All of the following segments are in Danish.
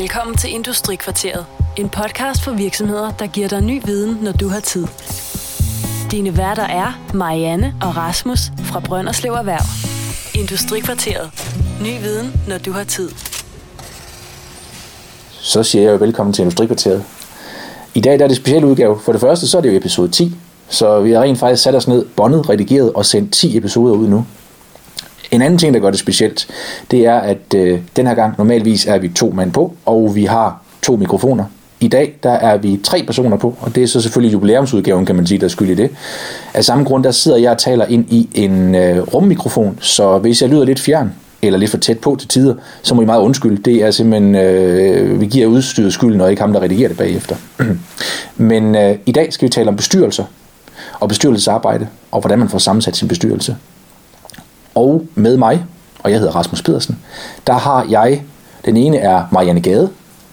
Velkommen til Industrikvarteret. En podcast for virksomheder, der giver dig ny viden, når du har tid. Dine værter er Marianne og Rasmus fra Brønderslev Erhverv. Industrikvarteret. Ny viden, når du har tid. Så siger jeg jo velkommen til Industrikvarteret. I dag der er det speciel udgave. For det første så er det jo episode 10. Så vi har rent faktisk sat os ned, bondet, redigeret og sendt 10 episoder ud nu. En anden ting, der gør det specielt, det er, at øh, den her gang normalvis er vi to mand på, og vi har to mikrofoner. I dag der er vi tre personer på, og det er så selvfølgelig jubilæumsudgaven, kan man sige, der er skyld i det. Af samme grund, der sidder jeg og taler ind i en øh, rummikrofon, så hvis jeg lyder lidt fjern, eller lidt for tæt på til tider, så må I meget undskylde. Det er simpelthen, øh, vi giver udstyret skylden, og ikke ham, der redigerer det bagefter. Men øh, i dag skal vi tale om bestyrelser, og bestyrelsesarbejde, og hvordan man får sammensat sin bestyrelse. Og med mig, og jeg hedder Rasmus Pedersen, der har jeg, den ene er Marianne Gade.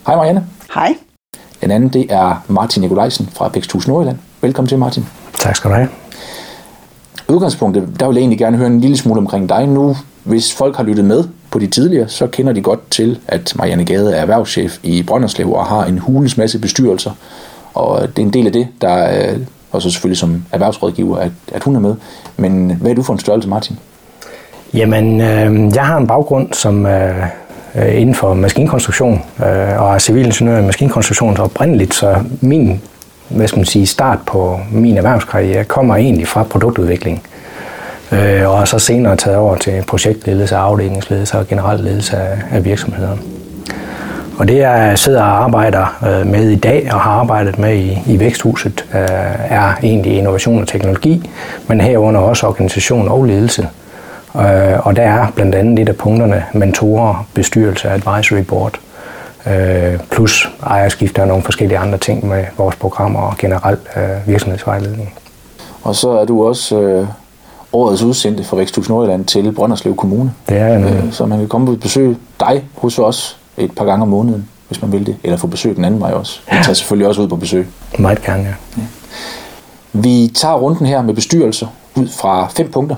Hej Marianne. Hej. Den anden, det er Martin Nikolajsen fra Væksthus Nordjylland. Velkommen til, Martin. Tak skal du have. Udgangspunktet, der vil jeg egentlig gerne høre en lille smule omkring dig nu. Hvis folk har lyttet med på de tidligere, så kender de godt til, at Marianne Gade er erhvervschef i Brønderslev og har en hulens masse bestyrelser. Og det er en del af det, der er, og så selvfølgelig som erhvervsrådgiver, at, at hun er med. Men hvad er du for en størrelse, Martin? Jamen, øh, jeg har en baggrund som øh, inden for maskinkonstruktion øh, og er civilingeniør i maskinkonstruktion så oprindeligt, så min hvad skal man sige, start på min erhvervskarriere kommer egentlig fra produktudvikling. Øh, og så senere taget over til projektledelse, afdelingsledelse og generelt ledelse af, af virksomheder. Og det jeg sidder og arbejder øh, med i dag og har arbejdet med i, i Væksthuset øh, er egentlig innovation og teknologi, men herunder også organisation og ledelse. Øh, og der er blandt andet et af punkterne mentorer, bestyrelse, advisory board, øh, plus ejerskifter og nogle forskellige andre ting med vores programmer og generelt øh, virksomhedsvejledning. Og så er du også øh, årets udsendte for Væksthus Nordjylland til Brønderslev Kommune. Det er en, øh, så man kan komme og besøge dig hos os et par gange om måneden, hvis man vil det. Eller få besøg den anden vej også. Vi tager selvfølgelig også ud på besøg. Meget gerne, ja. ja. Vi tager runden her med bestyrelser ud fra fem punkter.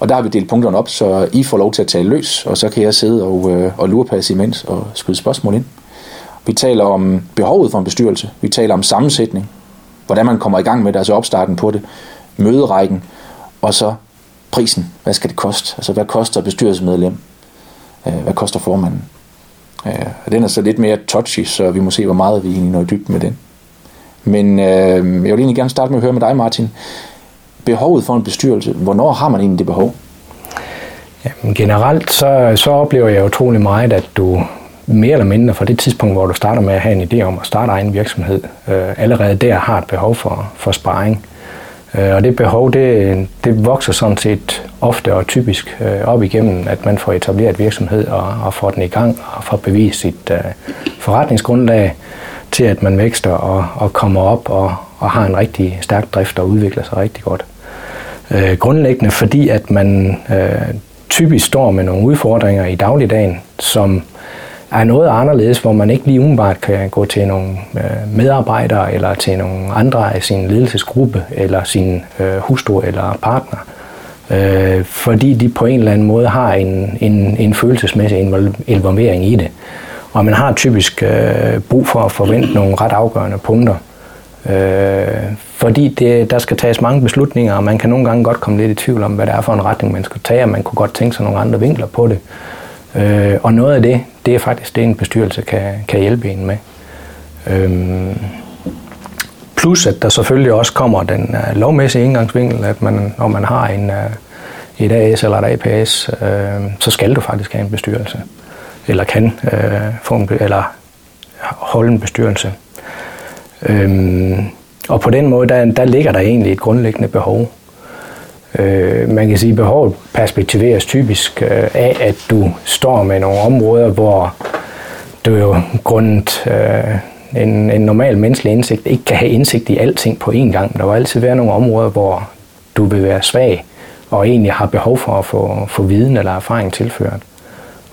Og der har vi delt punkterne op, så I får lov til at tale løs, og så kan jeg sidde og, øh, og lurpasse imens og skyde spørgsmål ind. Vi taler om behovet for en bestyrelse. Vi taler om sammensætning. Hvordan man kommer i gang med det, altså opstarten på det. Møderækken. Og så prisen. Hvad skal det koste? Altså hvad koster bestyrelsesmedlem? Øh, hvad koster formanden? Øh, og den er så lidt mere touchy, så vi må se, hvor meget vi egentlig når i dybden med den. Men øh, jeg vil egentlig gerne starte med at høre med dig, Martin behovet for en bestyrelse? Hvornår har man egentlig det behov? Jamen, generelt så, så oplever jeg utrolig meget, at du mere eller mindre fra det tidspunkt, hvor du starter med at have en idé om at starte egen virksomhed, øh, allerede der har et behov for, for sparring. Øh, og det behov, det, det vokser sådan set ofte og typisk øh, op igennem, at man får etableret virksomhed og, og får den i gang og får bevist sit øh, forretningsgrundlag til, at man vækster og, og kommer op og, og har en rigtig stærk drift og udvikler sig rigtig godt. Øh, grundlæggende fordi, at man øh, typisk står med nogle udfordringer i dagligdagen, som er noget anderledes, hvor man ikke lige umiddelbart kan gå til nogle øh, medarbejdere eller til nogle andre af sin ledelsesgruppe eller sin øh, hustru eller partner. Øh, fordi de på en eller anden måde har en, en, en følelsesmæssig involvering i det. Og man har typisk øh, brug for at forvente nogle ret afgørende punkter Øh, fordi det, der skal tages mange beslutninger, og man kan nogle gange godt komme lidt i tvivl om, hvad det er for en retning, man skal tage, og man kunne godt tænke sig nogle andre vinkler på det. Øh, og noget af det, det er faktisk det, en bestyrelse kan, kan hjælpe en med. Øh, plus at der selvfølgelig også kommer den uh, lovmæssige indgangsvinkel, at man, når man har en, uh, et AS eller et APS, uh, øh, så skal du faktisk have en bestyrelse. Eller kan uh, få en, eller holde en bestyrelse. Øhm, og på den måde, der, der ligger der egentlig et grundlæggende behov. Øh, man kan sige, at behovet perspektiveres typisk øh, af, at du står med nogle områder, hvor du jo grundet øh, en, en normal menneskelig indsigt ikke kan have indsigt i alting på én gang. Der vil altid være nogle områder, hvor du vil være svag og egentlig har behov for at få, få viden eller erfaring tilført.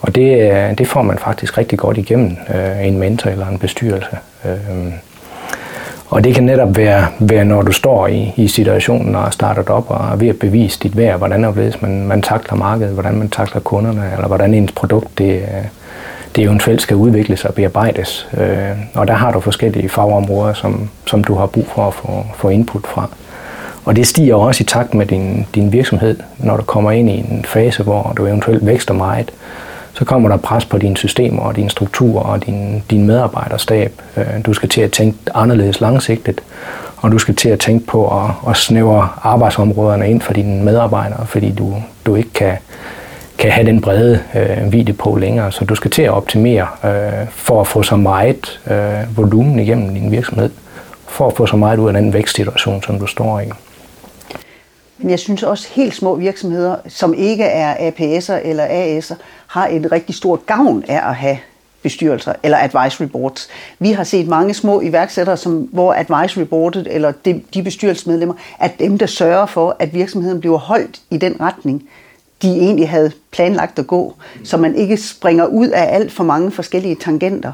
Og det, øh, det får man faktisk rigtig godt igennem øh, en mentor eller en bestyrelse. Øh, og det kan netop være, være når du står i, i situationen og starter op og er ved at bevise dit værd, hvordan er det, man, man takler markedet, hvordan man takler kunderne, eller hvordan ens produkt det, det eventuelt skal udvikles og bearbejdes. Øh, og der har du forskellige fagområder, som, som du har brug for at få, få input fra. Og det stiger også i takt med din, din virksomhed, når du kommer ind i en fase, hvor du eventuelt vækster meget. Så kommer der pres på dine systemer og dine strukturer og din, din medarbejderstab. Øh, du skal til at tænke anderledes langsigtet, og du skal til at tænke på at, at snævre arbejdsområderne ind for dine medarbejdere, fordi du, du ikke kan, kan have den brede øh, video på længere. Så du skal til at optimere øh, for at få så meget øh, volumen igennem din virksomhed, for at få så meget ud af den vækstsituation, som du står i. Men jeg synes også, helt små virksomheder, som ikke er APS'er eller AS'er, har en rigtig stor gavn af at have bestyrelser eller advisory boards. Vi har set mange små iværksættere, som, hvor advisory boardet eller de, de bestyrelsesmedlemmer er dem, der sørger for, at virksomheden bliver holdt i den retning, de egentlig havde planlagt at gå, så man ikke springer ud af alt for mange forskellige tangenter.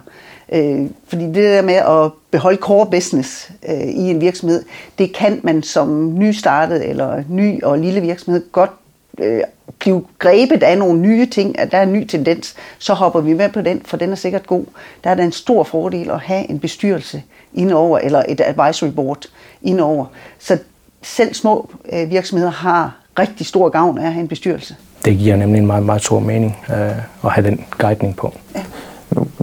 Øh, fordi det der med at beholde core business øh, i en virksomhed, det kan man som nystartet eller ny og lille virksomhed godt øh, blive grebet af nogle nye ting, at der er en ny tendens, så hopper vi med på den, for den er sikkert god. Der er der en stor fordel at have en bestyrelse indover, eller et advisory board indover. Så selv små øh, virksomheder har rigtig stor gavn af at have en bestyrelse. Det giver nemlig en meget, meget stor mening øh, at have den guidning på. Ja.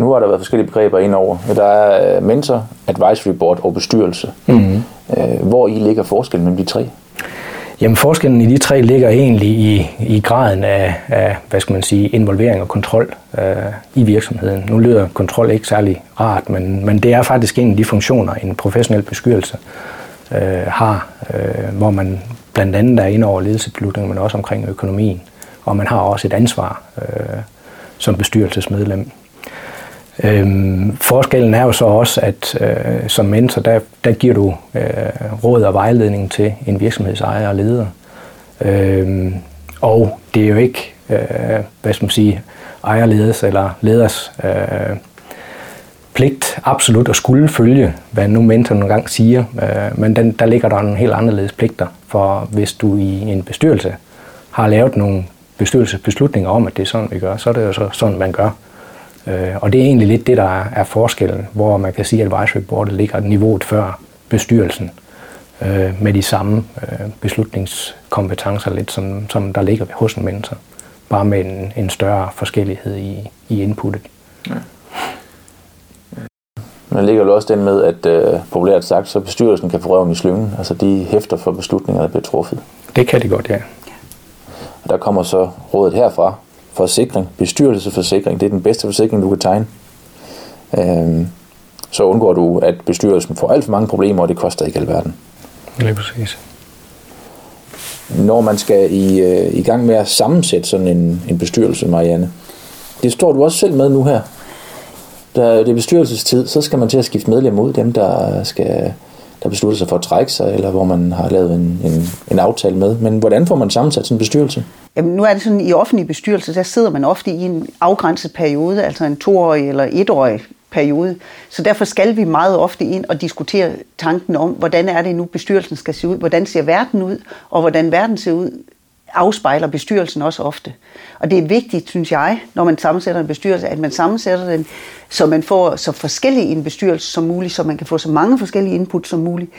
Nu, har der været forskellige begreber indover. Der er øh, mentor, advisory board og bestyrelse. Mm-hmm. Hvor I ligger forskellen mellem de tre? Jamen forskellen i de tre ligger egentlig i, i graden af, af, hvad skal man sige, involvering og kontrol øh, i virksomheden. Nu lyder kontrol ikke særlig rart, men, men det er faktisk en af de funktioner, en professionel bestyrelse øh, har, øh, hvor man blandt andet er inde over ledelsesbeslutninger, men også omkring økonomien. Og man har også et ansvar øh, som bestyrelsesmedlem. Øhm, forskellen er jo så også, at øh, som mentor, der, der giver du øh, råd og vejledning til en virksomhedsejer og leder. Øhm, og det er jo ikke, øh, hvad skal man sige, ejerledes eller leders øh, pligt absolut at skulle følge, hvad nu mentor nogle gange siger, øh, men den, der ligger der en helt anderledes pligter, for hvis du i en bestyrelse har lavet nogle bestyrelsesbeslutninger om, at det er sådan, vi gør, så er det jo så sådan, man gør. Øh, og det er egentlig lidt det, der er forskellen, hvor man kan sige, at advisory boardet ligger niveauet før bestyrelsen øh, med de samme øh, beslutningskompetencer, lidt som, som der ligger hos en mentor, bare med en, en større forskellighed i, i inputtet. Ja. Men ligger jo også den med, at øh, populært sagt, så bestyrelsen kan få røven i slyngen. Altså de hæfter for beslutninger, der bliver truffet. Det kan de godt, ja. Og der kommer så rådet herfra, forsikring, bestyrelsesforsikring, det er den bedste forsikring, du kan tegne. Øhm, så undgår du, at bestyrelsen får alt for mange problemer, og det koster ikke alverden. Lige præcis. Når man skal i, øh, i gang med at sammensætte sådan en, en bestyrelse, Marianne, det står du også selv med nu her. Da det er bestyrelsestid, så skal man til at skifte medlem ud, dem der skal der beslutter sig for at trække sig, eller hvor man har lavet en, en, en aftale med. Men hvordan får man sammensat sådan en bestyrelse? Jamen, nu er det sådan, i offentlige bestyrelser, der sidder man ofte i en afgrænset periode, altså en toårig eller etårig periode. Så derfor skal vi meget ofte ind og diskutere tanken om, hvordan er det nu, bestyrelsen skal se ud, hvordan ser verden ud, og hvordan verden ser ud, afspejler bestyrelsen også ofte. Og det er vigtigt, synes jeg, når man sammensætter en bestyrelse, at man sammensætter den, så man får så forskellige en bestyrelse som muligt, så man kan få så mange forskellige input som muligt.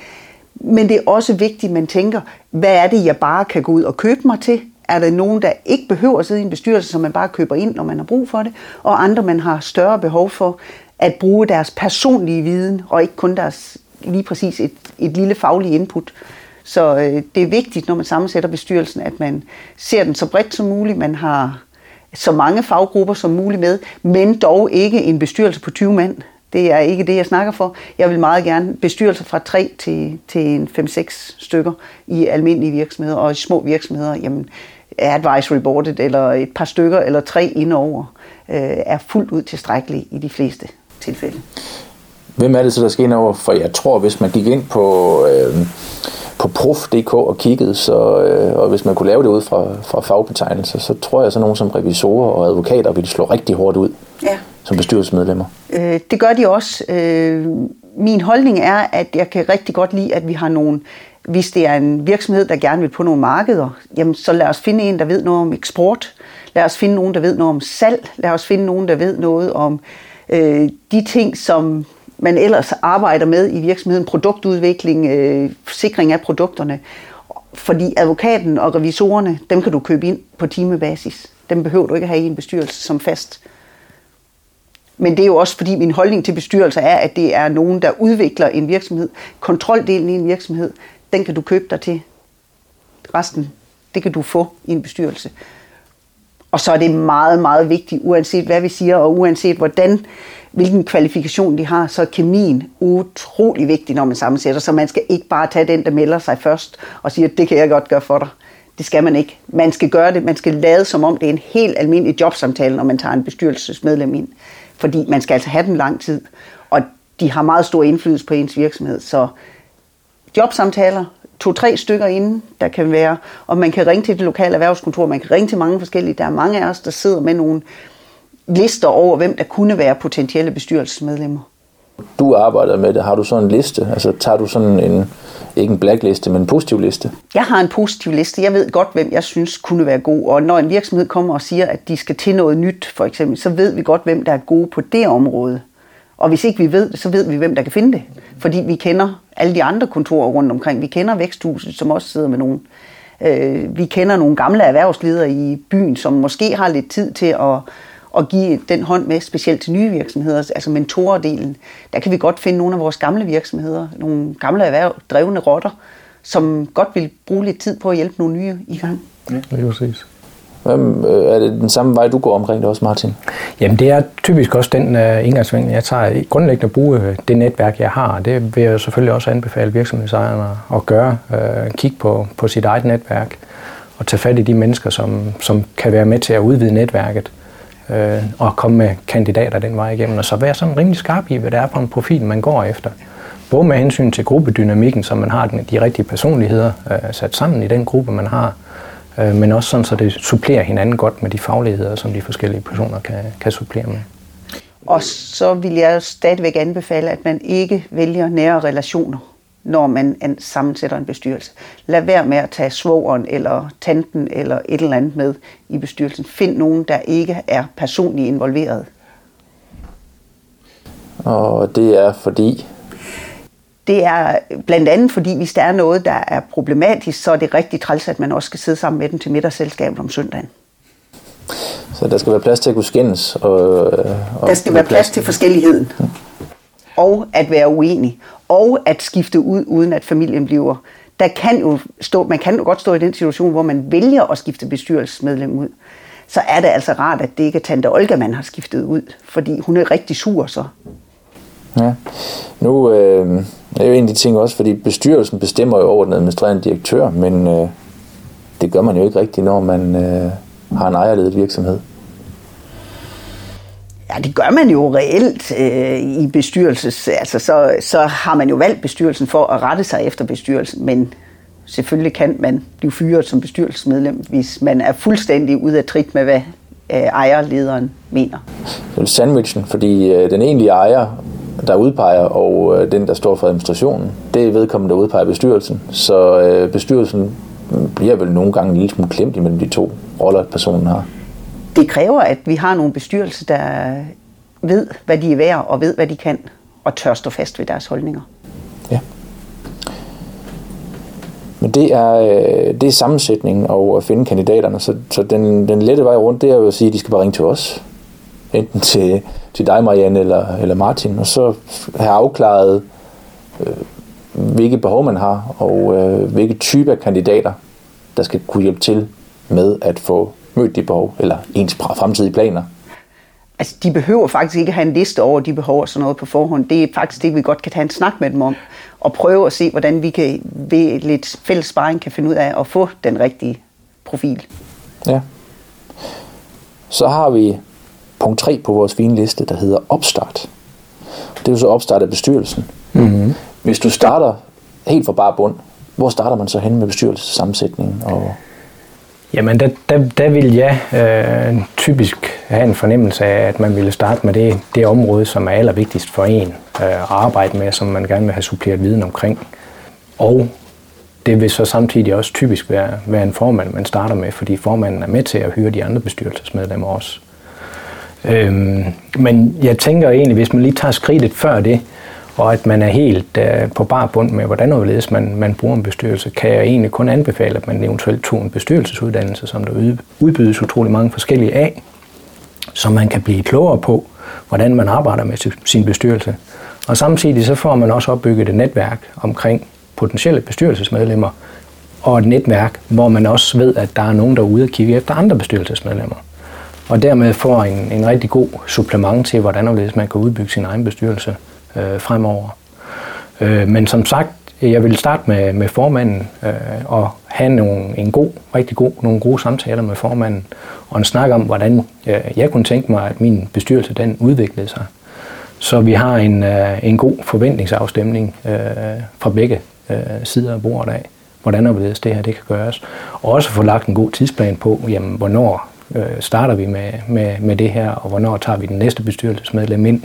Men det er også vigtigt, at man tænker, hvad er det, jeg bare kan gå ud og købe mig til? Er der nogen, der ikke behøver at sidde i en bestyrelse, som man bare køber ind, når man har brug for det? Og andre, man har større behov for at bruge deres personlige viden, og ikke kun deres lige præcis et, et lille fagligt input. Så øh, det er vigtigt, når man sammensætter bestyrelsen, at man ser den så bredt som muligt. Man har så mange faggrupper som muligt med, men dog ikke en bestyrelse på 20 mand. Det er ikke det, jeg snakker for. Jeg vil meget gerne bestyrelser fra 3 til, til en 5-6 stykker i almindelige virksomheder, og i små virksomheder, jamen, advisory boardet, eller et par stykker, eller tre indover, øh, er fuldt ud tilstrækkeligt i de fleste tilfælde. Hvem er det så, der skal ind over? For jeg tror, hvis man gik ind på... Øh på prof.dk og kiggede, så, øh, og hvis man kunne lave det ud fra, fra fagbetegnelser, så tror jeg, så nogen som revisorer og advokater ville slå rigtig hårdt ud ja. som bestyrelsesmedlemmer. Øh, det gør de også. Øh, min holdning er, at jeg kan rigtig godt lide, at vi har nogle hvis det er en virksomhed, der gerne vil på nogle markeder, jamen så lad os finde en, der ved noget om eksport. Lad os finde nogen, der ved noget om salg. Lad os finde nogen, der ved noget om øh, de ting, som man ellers arbejder med i virksomheden. Produktudvikling, øh, sikring af produkterne. Fordi advokaten og revisorerne, dem kan du købe ind på timebasis. Dem behøver du ikke have i en bestyrelse som fast. Men det er jo også fordi min holdning til bestyrelser er, at det er nogen, der udvikler en virksomhed. Kontroldelen i en virksomhed, den kan du købe dig til. Resten, det kan du få i en bestyrelse. Og så er det meget, meget vigtigt, uanset hvad vi siger, og uanset hvordan, hvilken kvalifikation de har, så er kemien utrolig vigtig, når man sammensætter. Så man skal ikke bare tage den, der melder sig først, og sige, at det kan jeg godt gøre for dig. Det skal man ikke. Man skal gøre det, man skal lade som om det er en helt almindelig jobsamtale, når man tager en bestyrelsesmedlem ind. Fordi man skal altså have den lang tid, og de har meget stor indflydelse på ens virksomhed. Så jobsamtaler, to-tre stykker inden, der kan være, og man kan ringe til det lokale erhvervskontor, man kan ringe til mange forskellige. Der er mange af os, der sidder med nogle lister over, hvem der kunne være potentielle bestyrelsesmedlemmer. Du arbejder med det. Har du sådan en liste? Altså tager du sådan en, ikke en blackliste, men en positiv liste? Jeg har en positiv liste. Jeg ved godt, hvem jeg synes kunne være god. Og når en virksomhed kommer og siger, at de skal til noget nyt, for eksempel, så ved vi godt, hvem der er gode på det område. Og hvis ikke vi ved det, så ved vi, hvem der kan finde det. Fordi vi kender alle de andre kontorer rundt omkring. Vi kender Væksthuset, som også sidder med nogen. Øh, vi kender nogle gamle erhvervsledere i byen, som måske har lidt tid til at, at give den hånd med, specielt til nye virksomheder, altså mentorerdelen. Der kan vi godt finde nogle af vores gamle virksomheder, nogle gamle erhverv, drevne rotter, som godt vil bruge lidt tid på at hjælpe nogle nye i gang. Ja, det er præcis. Hvem, øh, er det den samme vej, du går omkring det også, Martin? Jamen det er typisk også den uh, indgangsvinkel, jeg tager. Grundlæggende at bruge øh, det netværk, jeg har. Det vil jeg selvfølgelig også anbefale virksomhedsejerne at gøre. Uh, kigge på, på sit eget netværk og tage fat i de mennesker, som, som kan være med til at udvide netværket uh, og komme med kandidater den vej igennem. Og så være sådan rimelig skarp i, hvad det er for en profil, man går efter. Både med hensyn til gruppedynamikken, så man har den, de rigtige personligheder uh, sat sammen i den gruppe, man har, øh, men også sådan, så det supplerer hinanden godt med de fagligheder, som de forskellige personer kan, kan supplere med. Og så vil jeg stadigvæk anbefale, at man ikke vælger nære relationer, når man sammensætter en bestyrelse. Lad være med at tage svogeren eller tanten eller et eller andet med i bestyrelsen. Find nogen, der ikke er personligt involveret. Og det er fordi? Det er blandt andet fordi, hvis der er noget, der er problematisk, så er det rigtig træls, at man også skal sidde sammen med dem til middagsselskabet om søndagen. Så der skal være plads til at kunne skændes? Og, og der skal være plads til forskelligheden. Og at være uenig. Og at skifte ud, uden at familien bliver... Der kan jo stå, man kan jo godt stå i den situation, hvor man vælger at skifte bestyrelsesmedlem ud. Så er det altså rart, at det ikke er Tante Olga, man har skiftet ud. Fordi hun er rigtig sur så. Ja. Nu øh, er jo en af de ting også, fordi bestyrelsen bestemmer jo over den administrerende direktør, men øh, det gør man jo ikke rigtigt, når man øh, har en ejerledet virksomhed. Ja, det gør man jo reelt øh, i bestyrelses. Altså, så, så har man jo valgt bestyrelsen for at rette sig efter bestyrelsen, men selvfølgelig kan man blive fyret som bestyrelsesmedlem, hvis man er fuldstændig ude af trit med, hvad øh, ejerlederen mener. Det er sandwichen, fordi øh, den egentlige ejer der udpeger, og øh, den, der står for administrationen, det er vedkommende, der udpeger bestyrelsen. Så øh, bestyrelsen bliver vel nogle gange en lille smule klemt imellem de to roller, personen har. Det kræver, at vi har nogle bestyrelser, der ved, hvad de er værd, og ved, hvad de kan, og tør stå fast ved deres holdninger. Ja. Men det er, øh, det er sammensætningen og at finde kandidaterne, så, så den, den lette vej rundt, det er jo at sige, at de skal bare ringe til os. Enten til til dig, Marianne eller, eller Martin, og så have afklaret, øh, hvilke behov man har, og øh, hvilke typer kandidater, der skal kunne hjælpe til med at få mødt de behov, eller ens fremtidige planer. Altså, de behøver faktisk ikke have en liste over de behov og sådan noget på forhånd. Det er faktisk det, vi godt kan tage en snak med dem om, og prøve at se, hvordan vi kan ved lidt fælles sparring kan finde ud af at få den rigtige profil. Ja. Så har vi punkt 3 på vores fine liste, der hedder opstart. Det er jo så opstart af bestyrelsen. Mm-hmm. Hvis du starter helt fra bare bund, hvor starter man så hen med bestyrelsessammensætningen? Og Jamen, der, der, der vil jeg øh, typisk have en fornemmelse af, at man ville starte med det, det område, som er allervigtigst for en øh, at arbejde med, som man gerne vil have suppleret viden omkring. Og det vil så samtidig også typisk være, være en formand, man starter med, fordi formanden er med til at hyre de andre bestyrelsesmedlemmer også. Øhm, men jeg tænker egentlig, hvis man lige tager skridtet før det, og at man er helt øh, på bar bund med, hvordan overledes man, man bruger en bestyrelse, kan jeg egentlig kun anbefale, at man eventuelt tog en bestyrelsesuddannelse, som der udbydes utrolig mange forskellige af, så man kan blive klogere på, hvordan man arbejder med sin bestyrelse. Og samtidig så får man også opbygget et netværk omkring potentielle bestyrelsesmedlemmer, og et netværk, hvor man også ved, at der er nogen, der er ude og kigge efter andre bestyrelsesmedlemmer. Og dermed får en, en rigtig god supplement til, hvordan man kan udbygge sin egen bestyrelse øh, fremover. Øh, men som sagt, jeg vil starte med, med formanden øh, og have nogle, en god, rigtig god, nogle gode samtaler med formanden og en snak om, hvordan øh, jeg kunne tænke mig, at min bestyrelse den udviklede sig. Så vi har en, øh, en god forventningsafstemning øh, fra begge øh, sider af bordet af, hvordan og det her det kan gøres. Og også få lagt en god tidsplan på, jamen, hvornår øh, starter vi med, med, med det her, og hvornår tager vi den næste bestyrelsesmedlem ind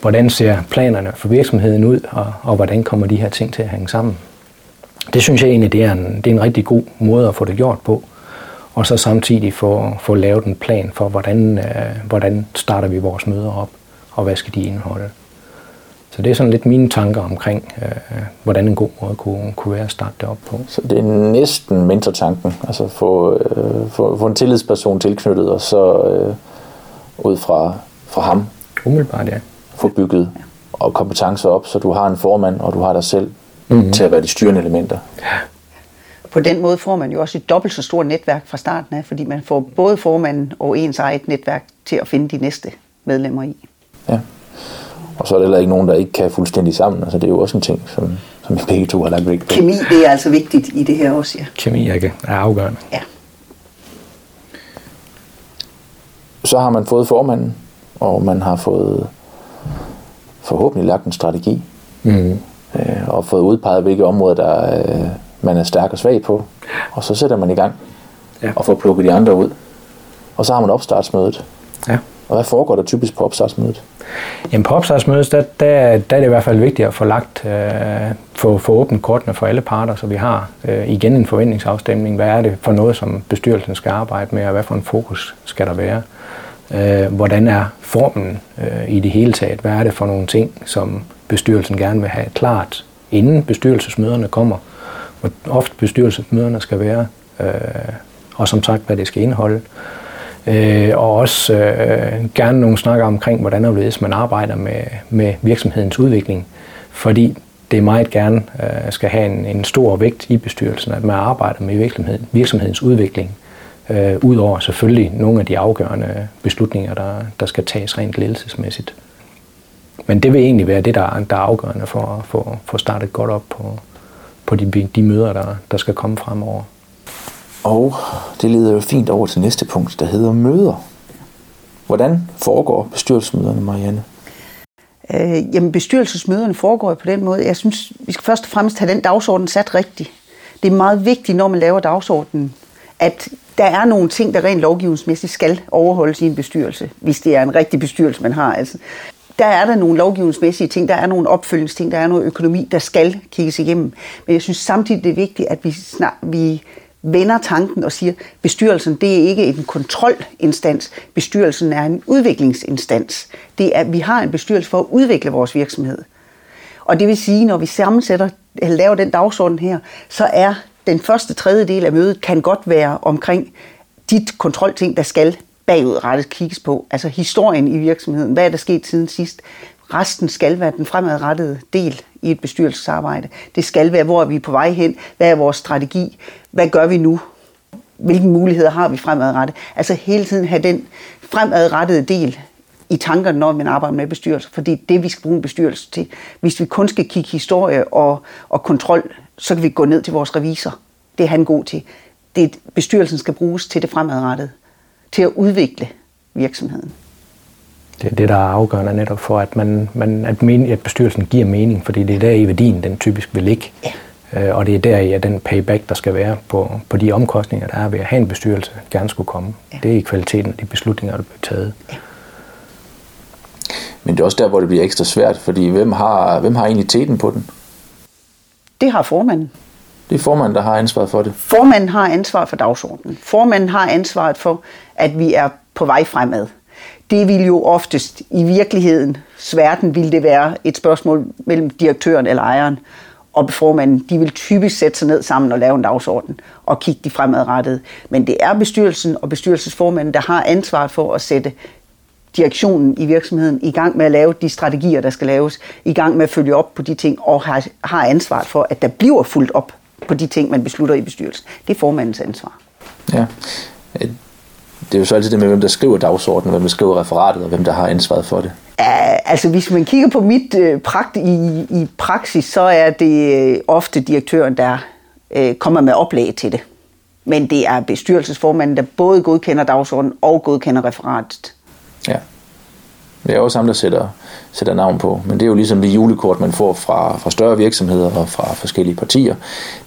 hvordan ser planerne for virksomheden ud, og, og hvordan kommer de her ting til at hænge sammen. Det synes jeg egentlig, det er en, det er en rigtig god måde at få det gjort på, og så samtidig få, få lavet en plan for, hvordan, øh, hvordan starter vi vores møder op, og hvad skal de indeholde. Så det er sådan lidt mine tanker omkring, øh, hvordan en god måde kunne, kunne være at starte det op på. Så det er næsten mentortanken, altså få, øh, få, få en tillidsperson tilknyttet, og så øh, ud fra, fra ham. Umiddelbart, ja få bygget og kompetencer op, så du har en formand, og du har dig selv mm-hmm. til at være de styrende elementer. På den måde får man jo også et dobbelt så stort netværk fra starten af, fordi man får både formanden og ens eget netværk til at finde de næste medlemmer i. Ja. Og så er der heller ikke nogen, der ikke kan fuldstændig sammen. Altså, det er jo også en ting, som, som vi begge to har lagt vægt på. Kemi, det er altså vigtigt i det her også, ja. Kemi er, er afgørende. Ja. Så har man fået formanden, og man har fået forhåbentlig lagt en strategi, mm. øh, og fået udpeget, hvilke områder, der øh, man er stærk og svag på. Og så sætter man i gang, ja. og får plukket de andre ud. Og så har man opstartsmødet. Og hvad foregår der typisk på opstartsmødet? Jamen på opstartsmødet, der, der, der er det i hvert fald vigtigt at få lagt, øh, få, få åbent kortene for alle parter, så vi har øh, igen en forventningsafstemning. Hvad er det for noget, som bestyrelsen skal arbejde med, og hvad for en fokus skal der være? Øh, hvordan er formen øh, i det hele taget? Hvad er det for nogle ting, som bestyrelsen gerne vil have klart, inden bestyrelsesmøderne kommer? Hvor ofte bestyrelsesmøderne skal være, øh, og som sagt, hvad det skal indeholde. Øh, Øh, og også øh, gerne nogle snakker omkring, hvordan og man arbejder med, med virksomhedens udvikling. Fordi det meget gerne øh, skal have en, en stor vægt i bestyrelsen, at man arbejder med virksomhed, virksomhedens udvikling øh, Udover selvfølgelig nogle af de afgørende beslutninger, der, der skal tages rent ledelsesmæssigt. Men det vil egentlig være det, der, der er afgørende for at få, få startet godt op på, på de, de møder, der, der skal komme fremover. Og det leder jo fint over til næste punkt, der hedder møder. Hvordan foregår bestyrelsesmøderne, Marianne? Øh, jamen bestyrelsesmøderne foregår på den måde. Jeg synes, vi skal først og fremmest have den dagsorden sat rigtigt. Det er meget vigtigt, når man laver dagsordenen, at der er nogle ting, der rent lovgivningsmæssigt skal overholdes i en bestyrelse, hvis det er en rigtig bestyrelse, man har. Altså, der er der nogle lovgivningsmæssige ting, der er nogle opfølgningsting, der er noget økonomi, der skal kigges igennem. Men jeg synes samtidig, det er vigtigt, at vi, snart, vi vender tanken og siger, at bestyrelsen det er ikke en kontrolinstans, bestyrelsen er en udviklingsinstans. Det er, vi har en bestyrelse for at udvikle vores virksomhed. Og det vil sige, når vi sammensætter, eller laver den dagsorden her, så er den første tredjedel af mødet kan godt være omkring dit kontrolting, der skal bagudrettet kigges på. Altså historien i virksomheden. Hvad er der sket siden sidst? Resten skal være den fremadrettede del i et bestyrelsesarbejde. Det skal være, hvor er vi på vej hen? Hvad er vores strategi? Hvad gør vi nu? Hvilke muligheder har vi fremadrettet? Altså hele tiden have den fremadrettede del i tankerne, når man arbejder med bestyrelser. fordi det er det, vi skal bruge en bestyrelse til. Hvis vi kun skal kigge historie og, og kontrol, så kan vi gå ned til vores revisor. Det er han god til. Det bestyrelsen skal bruges til det fremadrettede, til at udvikle virksomheden. Det er det, der er afgørende netop for, at, man, man, at, men, at bestyrelsen giver mening, fordi det er der i værdien, den typisk vil ligge. Ja. Øh, og det er der i, at den payback, der skal være på, på de omkostninger, der er ved at have en bestyrelse, gerne skulle komme. Ja. Det er i kvaliteten af de beslutninger, der bliver taget. Ja. Men det er også der, hvor det bliver ekstra svært, fordi hvem har, hvem har egentlig teten på den? Det har formanden. Det er formanden, der har ansvaret for det. Formanden har ansvaret for dagsordenen. Formanden har ansvaret for, at vi er på vej fremad. Det vil jo oftest i virkeligheden, verden, vil det være et spørgsmål mellem direktøren eller ejeren og formanden. De vil typisk sætte sig ned sammen og lave en dagsorden og kigge de fremadrettede. Men det er bestyrelsen og bestyrelsesformanden, der har ansvaret for at sætte direktionen i virksomheden i gang med at lave de strategier, der skal laves, i gang med at følge op på de ting, og har, har ansvaret for, at der bliver fuldt op på de ting, man beslutter i bestyrelsen. Det er formandens ansvar. Ja. Det er jo så altid det med, hvem der skriver dagsordenen, hvem der skriver referatet, og hvem der har ansvaret for det. Ja, altså hvis man kigger på mit øh, prakt i, i praksis, så er det øh, ofte direktøren, der øh, kommer med oplæg til det. Men det er bestyrelsesformanden, der både godkender dagsordenen og godkender referatet. Ja. Det er også ham, der sætter, sætter navn på. Men det er jo ligesom de julekort, man får fra, fra større virksomheder og fra forskellige partier.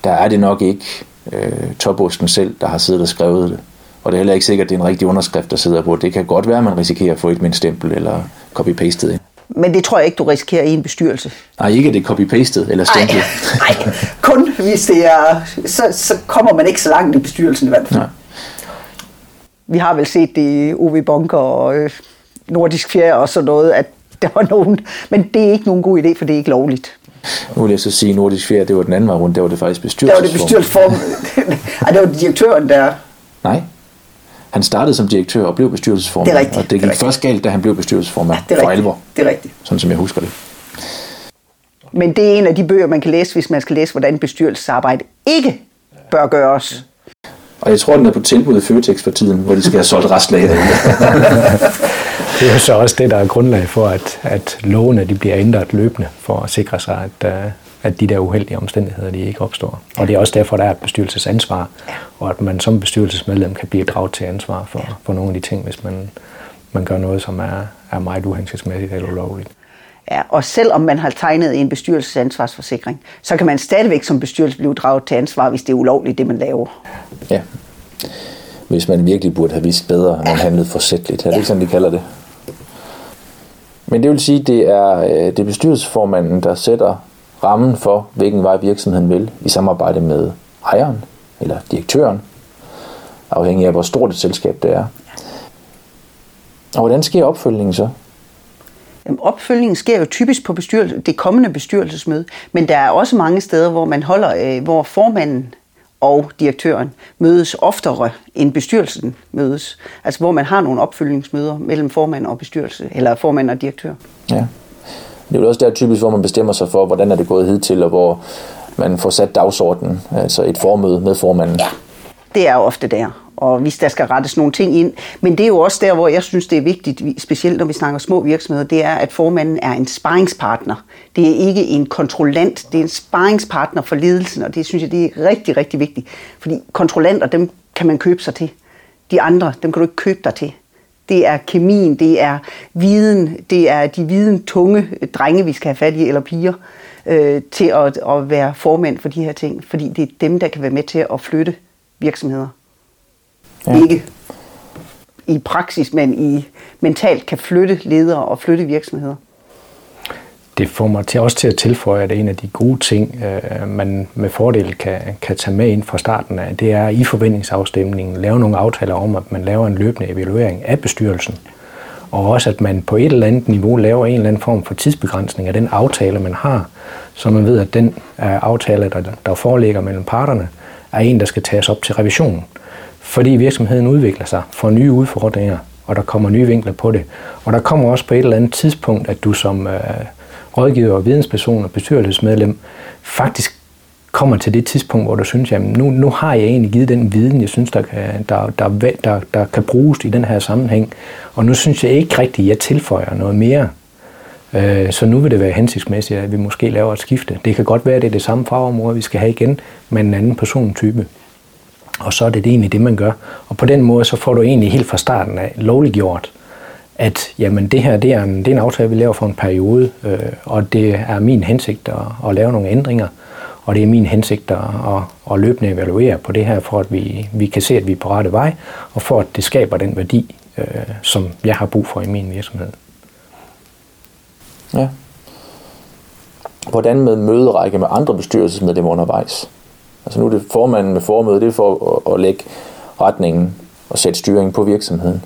Der er det nok ikke øh, toposten selv, der har siddet og skrevet det. Og det er heller ikke sikkert, at det er en rigtig underskrift, der sidder på. Det kan godt være, at man risikerer at få et med stempel eller copy-pastet. Men det tror jeg ikke, du risikerer i en bestyrelse. Nej, ikke det copy-pastet eller stemplet. Nej, kun hvis det er... Så, så kommer man ikke så langt i bestyrelsen i hvert fald. Nej. Vi har vel set det i UV Bunker og øh, Nordisk Fjerde og sådan noget, at der var nogen... Men det er ikke nogen god idé, for det er ikke lovligt. Nu vil jeg så sige, at Nordisk Fjerde, det var den anden vej rundt, der var det faktisk bestyrelsesform. Der var det bestyrelsesform. Ej, det var direktøren, der... Nej, han startede som direktør og blev bestyrelsesformand. Det er rigtigt. Og det gik det først galt, da han blev bestyrelsesformand ja, det er for alvor. Det er rigtigt. Sådan som jeg husker det. Men det er en af de bøger, man kan læse, hvis man skal læse, hvordan bestyrelsesarbejde ikke bør gøres. Og jeg tror, den er på tilbud i Føtex for tiden, hvor de skal have solgt restlager. det er jo så også det, der er grundlag for, at, at lovene de bliver ændret løbende, for at sikre sig, at, øh, at de der uheldige omstændigheder de ikke opstår. Og det er også derfor, der er et bestyrelsesansvar, og at man som bestyrelsesmedlem kan blive draget til ansvar for, for nogle af de ting, hvis man, man gør noget, som er, er meget uhensigtsmæssigt eller ulovligt. Ja, og selvom man har tegnet en bestyrelsesansvarsforsikring, så kan man stadigvæk som bestyrelse blive draget til ansvar, hvis det er ulovligt, det man laver. Ja, hvis man virkelig burde have vist bedre, når man handlede forsætligt. Er det ikke sådan, de kalder det? Men det vil sige, det er øh, det er bestyrelsesformanden, der sætter rammen for, hvilken vej virksomheden vil, i samarbejde med ejeren eller direktøren, afhængig af, hvor stort et selskab det er. Og hvordan sker opfølgningen så? Jamen, opfølgningen sker jo typisk på bestyrelse, det kommende bestyrelsesmøde, men der er også mange steder, hvor man holder, øh, hvor formanden og direktøren mødes oftere end bestyrelsen mødes. Altså hvor man har nogle opfølgningsmøder mellem formand og bestyrelse, eller formand og direktør. Ja. Det er jo også der typisk, hvor man bestemmer sig for, hvordan er det gået hidtil, og hvor man får sat dagsordenen, altså et formøde med formanden. Ja, det er jo ofte der og hvis der skal rettes nogle ting ind. Men det er jo også der, hvor jeg synes, det er vigtigt, specielt når vi snakker små virksomheder, det er, at formanden er en sparringspartner. Det er ikke en kontrollant, det er en sparringspartner for ledelsen, og det synes jeg, det er rigtig, rigtig vigtigt. Fordi kontrollanter, dem kan man købe sig til. De andre, dem kan du ikke købe dig til. Det er kemien, det er viden, det er de viden tunge drenge, vi skal have fat i, eller piger, øh, til at, at være formand for de her ting. Fordi det er dem, der kan være med til at flytte virksomheder. Ja. Ikke i praksis, men i mentalt kan flytte ledere og flytte virksomheder. Det får mig til også til at tilføje, at en af de gode ting, øh, man med fordel kan, kan tage med ind fra starten af, det er i forventningsafstemningen lave nogle aftaler om, at man laver en løbende evaluering af bestyrelsen. Og også at man på et eller andet niveau laver en eller anden form for tidsbegrænsning af den aftale, man har, så man ved, at den øh, aftale, der, der foreligger mellem parterne, er en, der skal tages op til revision fordi virksomheden udvikler sig, får nye udfordringer, og der kommer nye vinkler på det. Og der kommer også på et eller andet tidspunkt, at du som øh, rådgiver, vidensperson og bestyrelsesmedlem faktisk kommer til det tidspunkt, hvor du synes, at nu, nu har jeg egentlig givet den viden, jeg synes, der kan, der, der, der, der kan bruges i den her sammenhæng. Og nu synes jeg ikke rigtigt, at jeg tilføjer noget mere. Øh, så nu vil det være hensigtsmæssigt, at vi måske laver et skifte. Det kan godt være, at det er det samme fagområde, vi skal have igen, men en anden persontype. Og så er det egentlig det, man gør. Og på den måde, så får du egentlig helt fra starten af lovliggjort, at jamen, det her det er, en, det er en aftale, vi laver for en periode, øh, og det er min hensigt at, at lave nogle ændringer, og det er min hensigt at, at, at løbende evaluere på det her, for at vi, vi kan se, at vi er på rette vej, og for at det skaber den værdi, øh, som jeg har brug for i min virksomhed. Ja. Hvordan med møderække med andre bestyrelsesmedlemmer undervejs? Altså nu er det formanden med formøde, det er for at, at lægge retningen og sætte styring på virksomheden.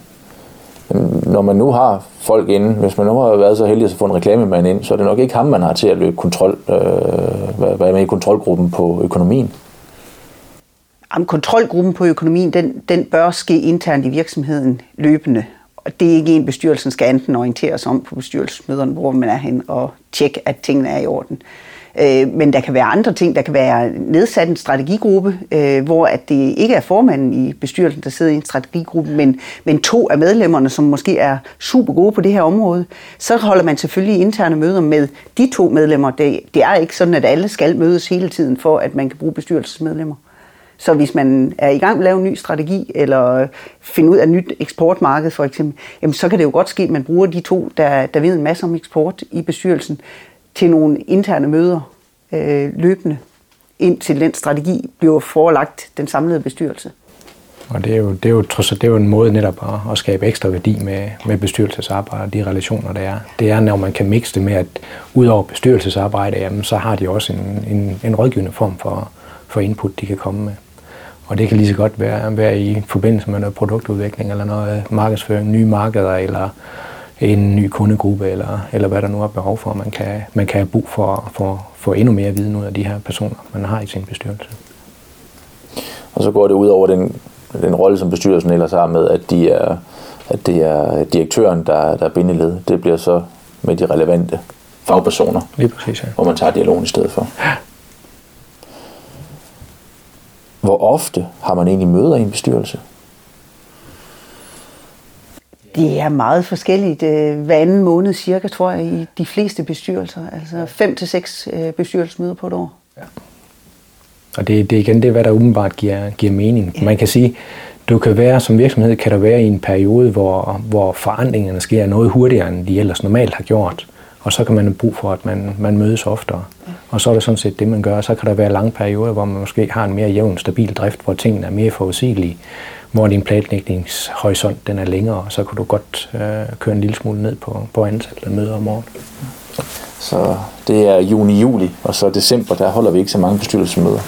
Men når man nu har folk inde, hvis man nu har været så heldig at få en reklamemand ind, så er det nok ikke ham, man har til at løbe kontrol, øh, være med i kontrolgruppen på økonomien. Jamen, kontrolgruppen på økonomien, den, den bør ske internt i virksomheden løbende. Og det er ikke en, bestyrelsen skal enten orientere sig om på bestyrelsesmøderne, hvor man er hen og tjekke, at tingene er i orden. Øh, Øh, men der kan være andre ting. Der kan være nedsat en strategigruppe, øh, hvor at det ikke er formanden i bestyrelsen, der sidder i en strategigruppe, men, men to af medlemmerne, som måske er super gode på det her område. Så holder man selvfølgelig interne møder med de to medlemmer. Det, det er ikke sådan, at alle skal mødes hele tiden, for at man kan bruge bestyrelsesmedlemmer. Så hvis man er i gang med at lave en ny strategi, eller finde ud af et nyt eksportmarked for eksempel, jamen så kan det jo godt ske, at man bruger de to, der, der ved en masse om eksport i bestyrelsen, til nogle interne møder øh, løbende, indtil den strategi bliver forelagt den samlede bestyrelse. Og det er jo, det er jo, trods det er jo en måde netop at, at skabe ekstra værdi med, med bestyrelsesarbejde og de relationer, der er. Det er, når man kan mixe det med, at udover bestyrelsesarbejde, jamen, så har de også en, en, en rådgivende form for, for input, de kan komme med. Og det kan lige så godt være, være i forbindelse med noget produktudvikling, eller noget markedsføring, nye markeder, eller en ny kundegruppe, eller, eller hvad der nu er behov for. Man kan, man kan have brug for, for, for endnu mere viden ud af de her personer, man har i sin bestyrelse. Og så går det ud over den, den rolle, som bestyrelsen ellers har med, at, de er, at det er direktøren, der, der er bindeled. Det bliver så med de relevante fagpersoner, Lige præcis, ja. hvor man tager dialogen i stedet for. Ja. Hvor ofte har man egentlig møder i en bestyrelse? Det er meget forskelligt. øh, Hver anden måned cirka, tror jeg, i de fleste bestyrelser. Altså fem til seks øh, bestyrelsesmøder på et år. Og det, det er igen det, hvad der umiddelbart giver, giver mening. Man kan sige, du kan være som virksomhed, kan der være i en periode, hvor, hvor forandringerne sker noget hurtigere, end de ellers normalt har gjort. Og så kan man have brug for, at man, man mødes oftere. Og så er det sådan set det, man gør. Så kan der være lange perioder, hvor man måske har en mere jævn, stabil drift, hvor tingene er mere forudsigelige, hvor din planlægningshorisont den er længere, og så kan du godt øh, køre en lille smule ned på, på antallet af møder om året. Så det er juni-juli, og så december, der holder vi ikke så mange bestyrelsesmøder.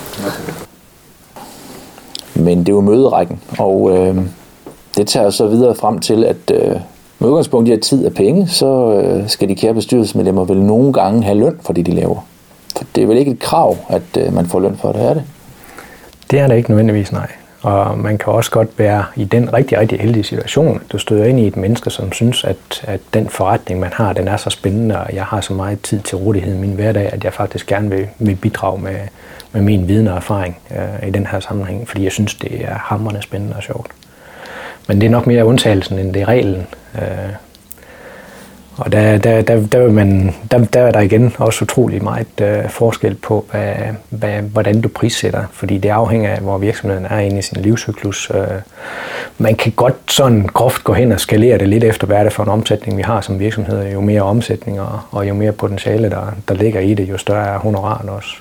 Men det er jo møderækken, og øh, det tager så videre frem til, at øh, med udgangspunkt i, at tid er penge, så øh, skal de kære bestyrelsesmedlemmer vel nogle gange have løn for det, de laver. For det er vel ikke et krav, at øh, man får løn for det, er det? Det er der ikke nødvendigvis, nej. Og man kan også godt være i den rigtig, rigtig heldige situation, at du støder ind i et menneske, som synes, at, at den forretning, man har, den er så spændende, og jeg har så meget tid til rådighed i min hverdag, at jeg faktisk gerne vil, vil bidrage med, med min viden og erfaring øh, i den her sammenhæng, fordi jeg synes, det er hammerende spændende og sjovt. Men det er nok mere undtagelsen, end det er reglen. Øh, og der, der, der, der, vil man, der, der er der igen også utrolig meget øh, forskel på, hvad, hvad, hvordan du prissætter, fordi det afhænger af, hvor virksomheden er inde i sin livscyklus. Øh, man kan godt sådan groft gå hen og skalere det lidt efter, hvad er det for en omsætning, vi har som virksomhed. Jo mere omsætning og, og jo mere potentiale, der, der ligger i det, jo større er honoraren også.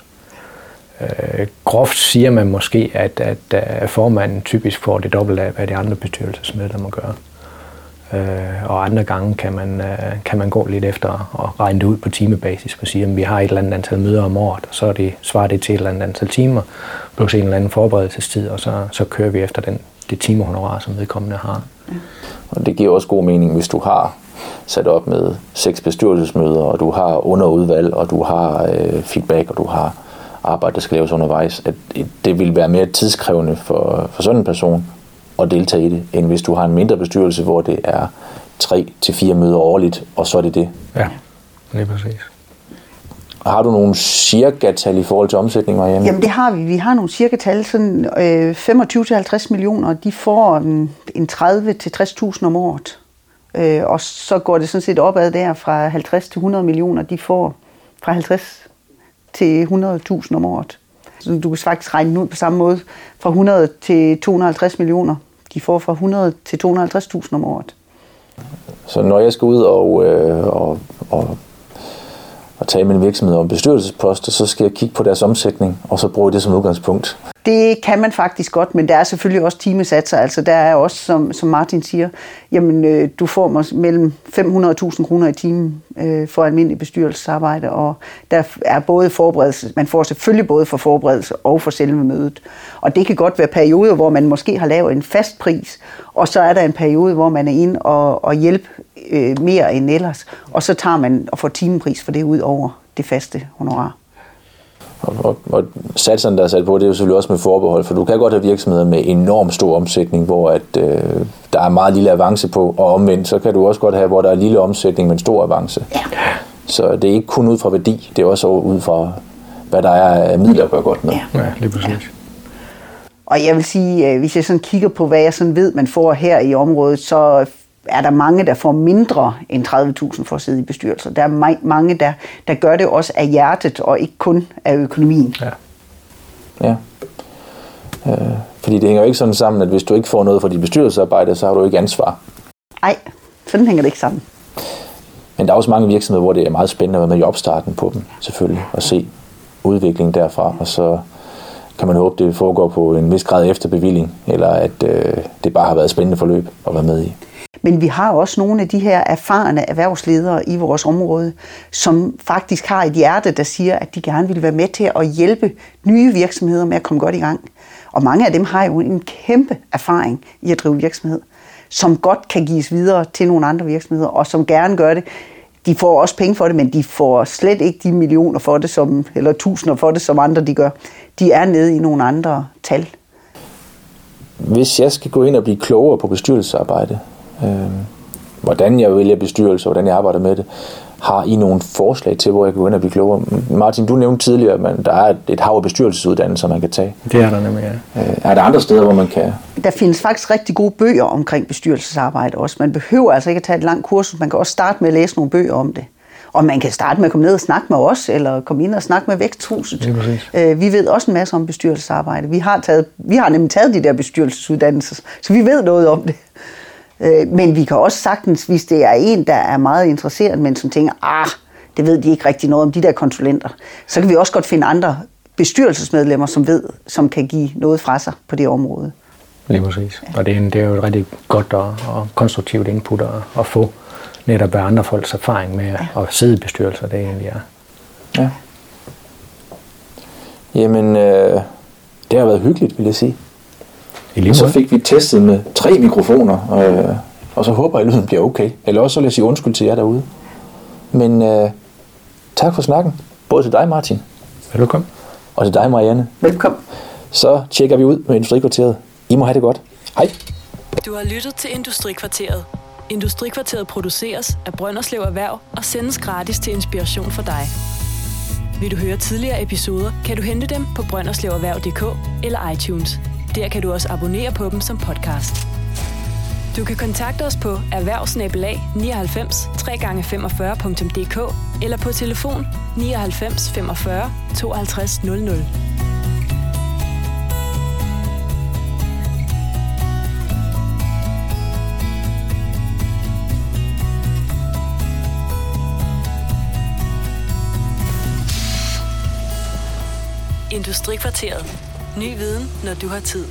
Øh, groft siger man måske, at, at, at formanden typisk får det dobbelt af, hvad de andre bestyrelsesmedlemmer gør. Øh, og andre gange kan man, øh, kan man gå lidt efter og regne det ud på timebasis og sige, at vi har et eller andet antal møder om året, og så er det, svarer det til et eller andet antal timer, plus en eller anden forberedelsestid, og så, så kører vi efter den, det timehonorar, som vedkommende har. Og det giver også god mening, hvis du har sat op med seks bestyrelsesmøder, og du har underudvalg, og du har øh, feedback, og du har arbejde, der skal laves undervejs, at det vil være mere tidskrævende for, for sådan en person at deltage i det, end hvis du har en mindre bestyrelse, hvor det er tre til fire møder årligt, og så er det det. Ja, lige præcis. Har du nogle cirka-tal i forhold til omsætning, Marianne? Jamen det har vi. Vi har nogle cirka tal, sådan øh, 25-50 millioner, de får en, en 30-60.000 om året. Øh, og så går det sådan set opad der fra 50 til 100 millioner, de får fra 50 til 100.000 om året. Så du kan faktisk regne den ud på samme måde. Fra 100 til 250 millioner. De får fra 100 til 250.000 om året. Så når jeg skal ud og, øh, og, og, og tage min virksomhed om bestyrelsesposter, så skal jeg kigge på deres omsætning, og så bruge det som udgangspunkt. Det kan man faktisk godt, men der er selvfølgelig også timesatser. Altså der er også, som, som Martin siger, jamen øh, du får mig mellem 500.000 kroner i timen øh, for almindelig bestyrelsesarbejde, og der er både forberedelse, man får selvfølgelig både for forberedelse og for selve mødet. Og det kan godt være perioder, hvor man måske har lavet en fast pris, og så er der en periode, hvor man er inde og, og hjælpe øh, mere end ellers, og så tager man og får timepris for det ud over det faste honorar. Og, og, og satserne, der er sat på, det er jo selvfølgelig også med forbehold, for du kan godt have virksomheder med enorm stor omsætning, hvor at, øh, der er meget lille avance på, og omvendt, så kan du også godt have, hvor der er lille omsætning, men stor avance. Ja. Så det er ikke kun ud fra værdi, det er også ud fra, hvad der er af midler at gøre godt med. Ja, ja lige præcis. Ja. Og jeg vil sige, øh, hvis jeg sådan kigger på, hvad jeg sådan ved, man får her i området, så er der mange, der får mindre end 30.000 for at sidde i bestyrelser. Der er mange, der, der gør det også af hjertet, og ikke kun af økonomien. Ja. ja. Øh, fordi det hænger jo ikke sådan sammen, at hvis du ikke får noget for dit bestyrelsesarbejde, så har du ikke ansvar. Nej, sådan hænger det ikke sammen. Men der er også mange virksomheder, hvor det er meget spændende at være med i opstarten på dem, selvfølgelig, og se udviklingen derfra, og så kan man håbe, det foregår på en vis grad efter bevilling, eller at øh, det bare har været et spændende forløb at være med i. Men vi har også nogle af de her erfarne erhvervsledere i vores område, som faktisk har et hjerte, der siger, at de gerne vil være med til at hjælpe nye virksomheder med at komme godt i gang. Og mange af dem har jo en kæmpe erfaring i at drive virksomhed, som godt kan gives videre til nogle andre virksomheder, og som gerne gør det. De får også penge for det, men de får slet ikke de millioner for det, som, eller tusinder for det, som andre de gør. De er nede i nogle andre tal. Hvis jeg skal gå ind og blive klogere på bestyrelsesarbejde, øh, hvordan jeg vælger bestyrelse, hvordan jeg arbejder med det. Har I nogle forslag til, hvor jeg kan gå ind og blive klogere? Martin, du nævnte tidligere, at der er et hav af bestyrelsesuddannelser, man kan tage. Det er der nemlig, ja. Øh, er der andre steder, hvor man kan... Der findes faktisk rigtig gode bøger omkring bestyrelsesarbejde også. Man behøver altså ikke at tage et langt kursus. Man kan også starte med at læse nogle bøger om det. Og man kan starte med at komme ned og snakke med os, eller komme ind og snakke med Væksthuset. Øh, vi ved også en masse om bestyrelsesarbejde. Vi har, taget, vi har nemlig taget de der bestyrelsesuddannelser, så vi ved noget om det. Øh, men vi kan også sagtens, hvis det er en, der er meget interesseret, men som tænker, ah, det ved de ikke rigtig noget om, de der konsulenter, så kan vi også godt finde andre bestyrelsesmedlemmer, som ved, som kan give noget fra sig på det område. Lige præcis. Ja. Og det er, det er jo et rigtig godt og, og konstruktivt input at, at få netop af andre folks erfaring med ja. at sidde i bestyrelser, det egentlig er. Ja. Jamen, øh, det har været hyggeligt, vil jeg sige. Lige så fik vi testet med tre mikrofoner, øh, og så håber jeg, at lyden bliver okay. Eller også så vil jeg sige undskyld til jer derude. Men øh, tak for snakken. Både til dig, Martin. Velkommen. Og til dig, Marianne. Velkommen. Så tjekker vi ud med Industrikvarteret. I må have det godt. Hej. Du har lyttet til Industrikvarteret. Industrikvarteret produceres af Brønderslev Erhverv og sendes gratis til inspiration for dig. Vil du høre tidligere episoder, kan du hente dem på brønderslevererhverv.dk eller iTunes. Der kan du også abonnere på dem som podcast. Du kan kontakte os på erhvervsnabelag 99 3x45.dk eller på telefon 99 45 52 00. Industrikvarteret. Ny viden, når du har tid.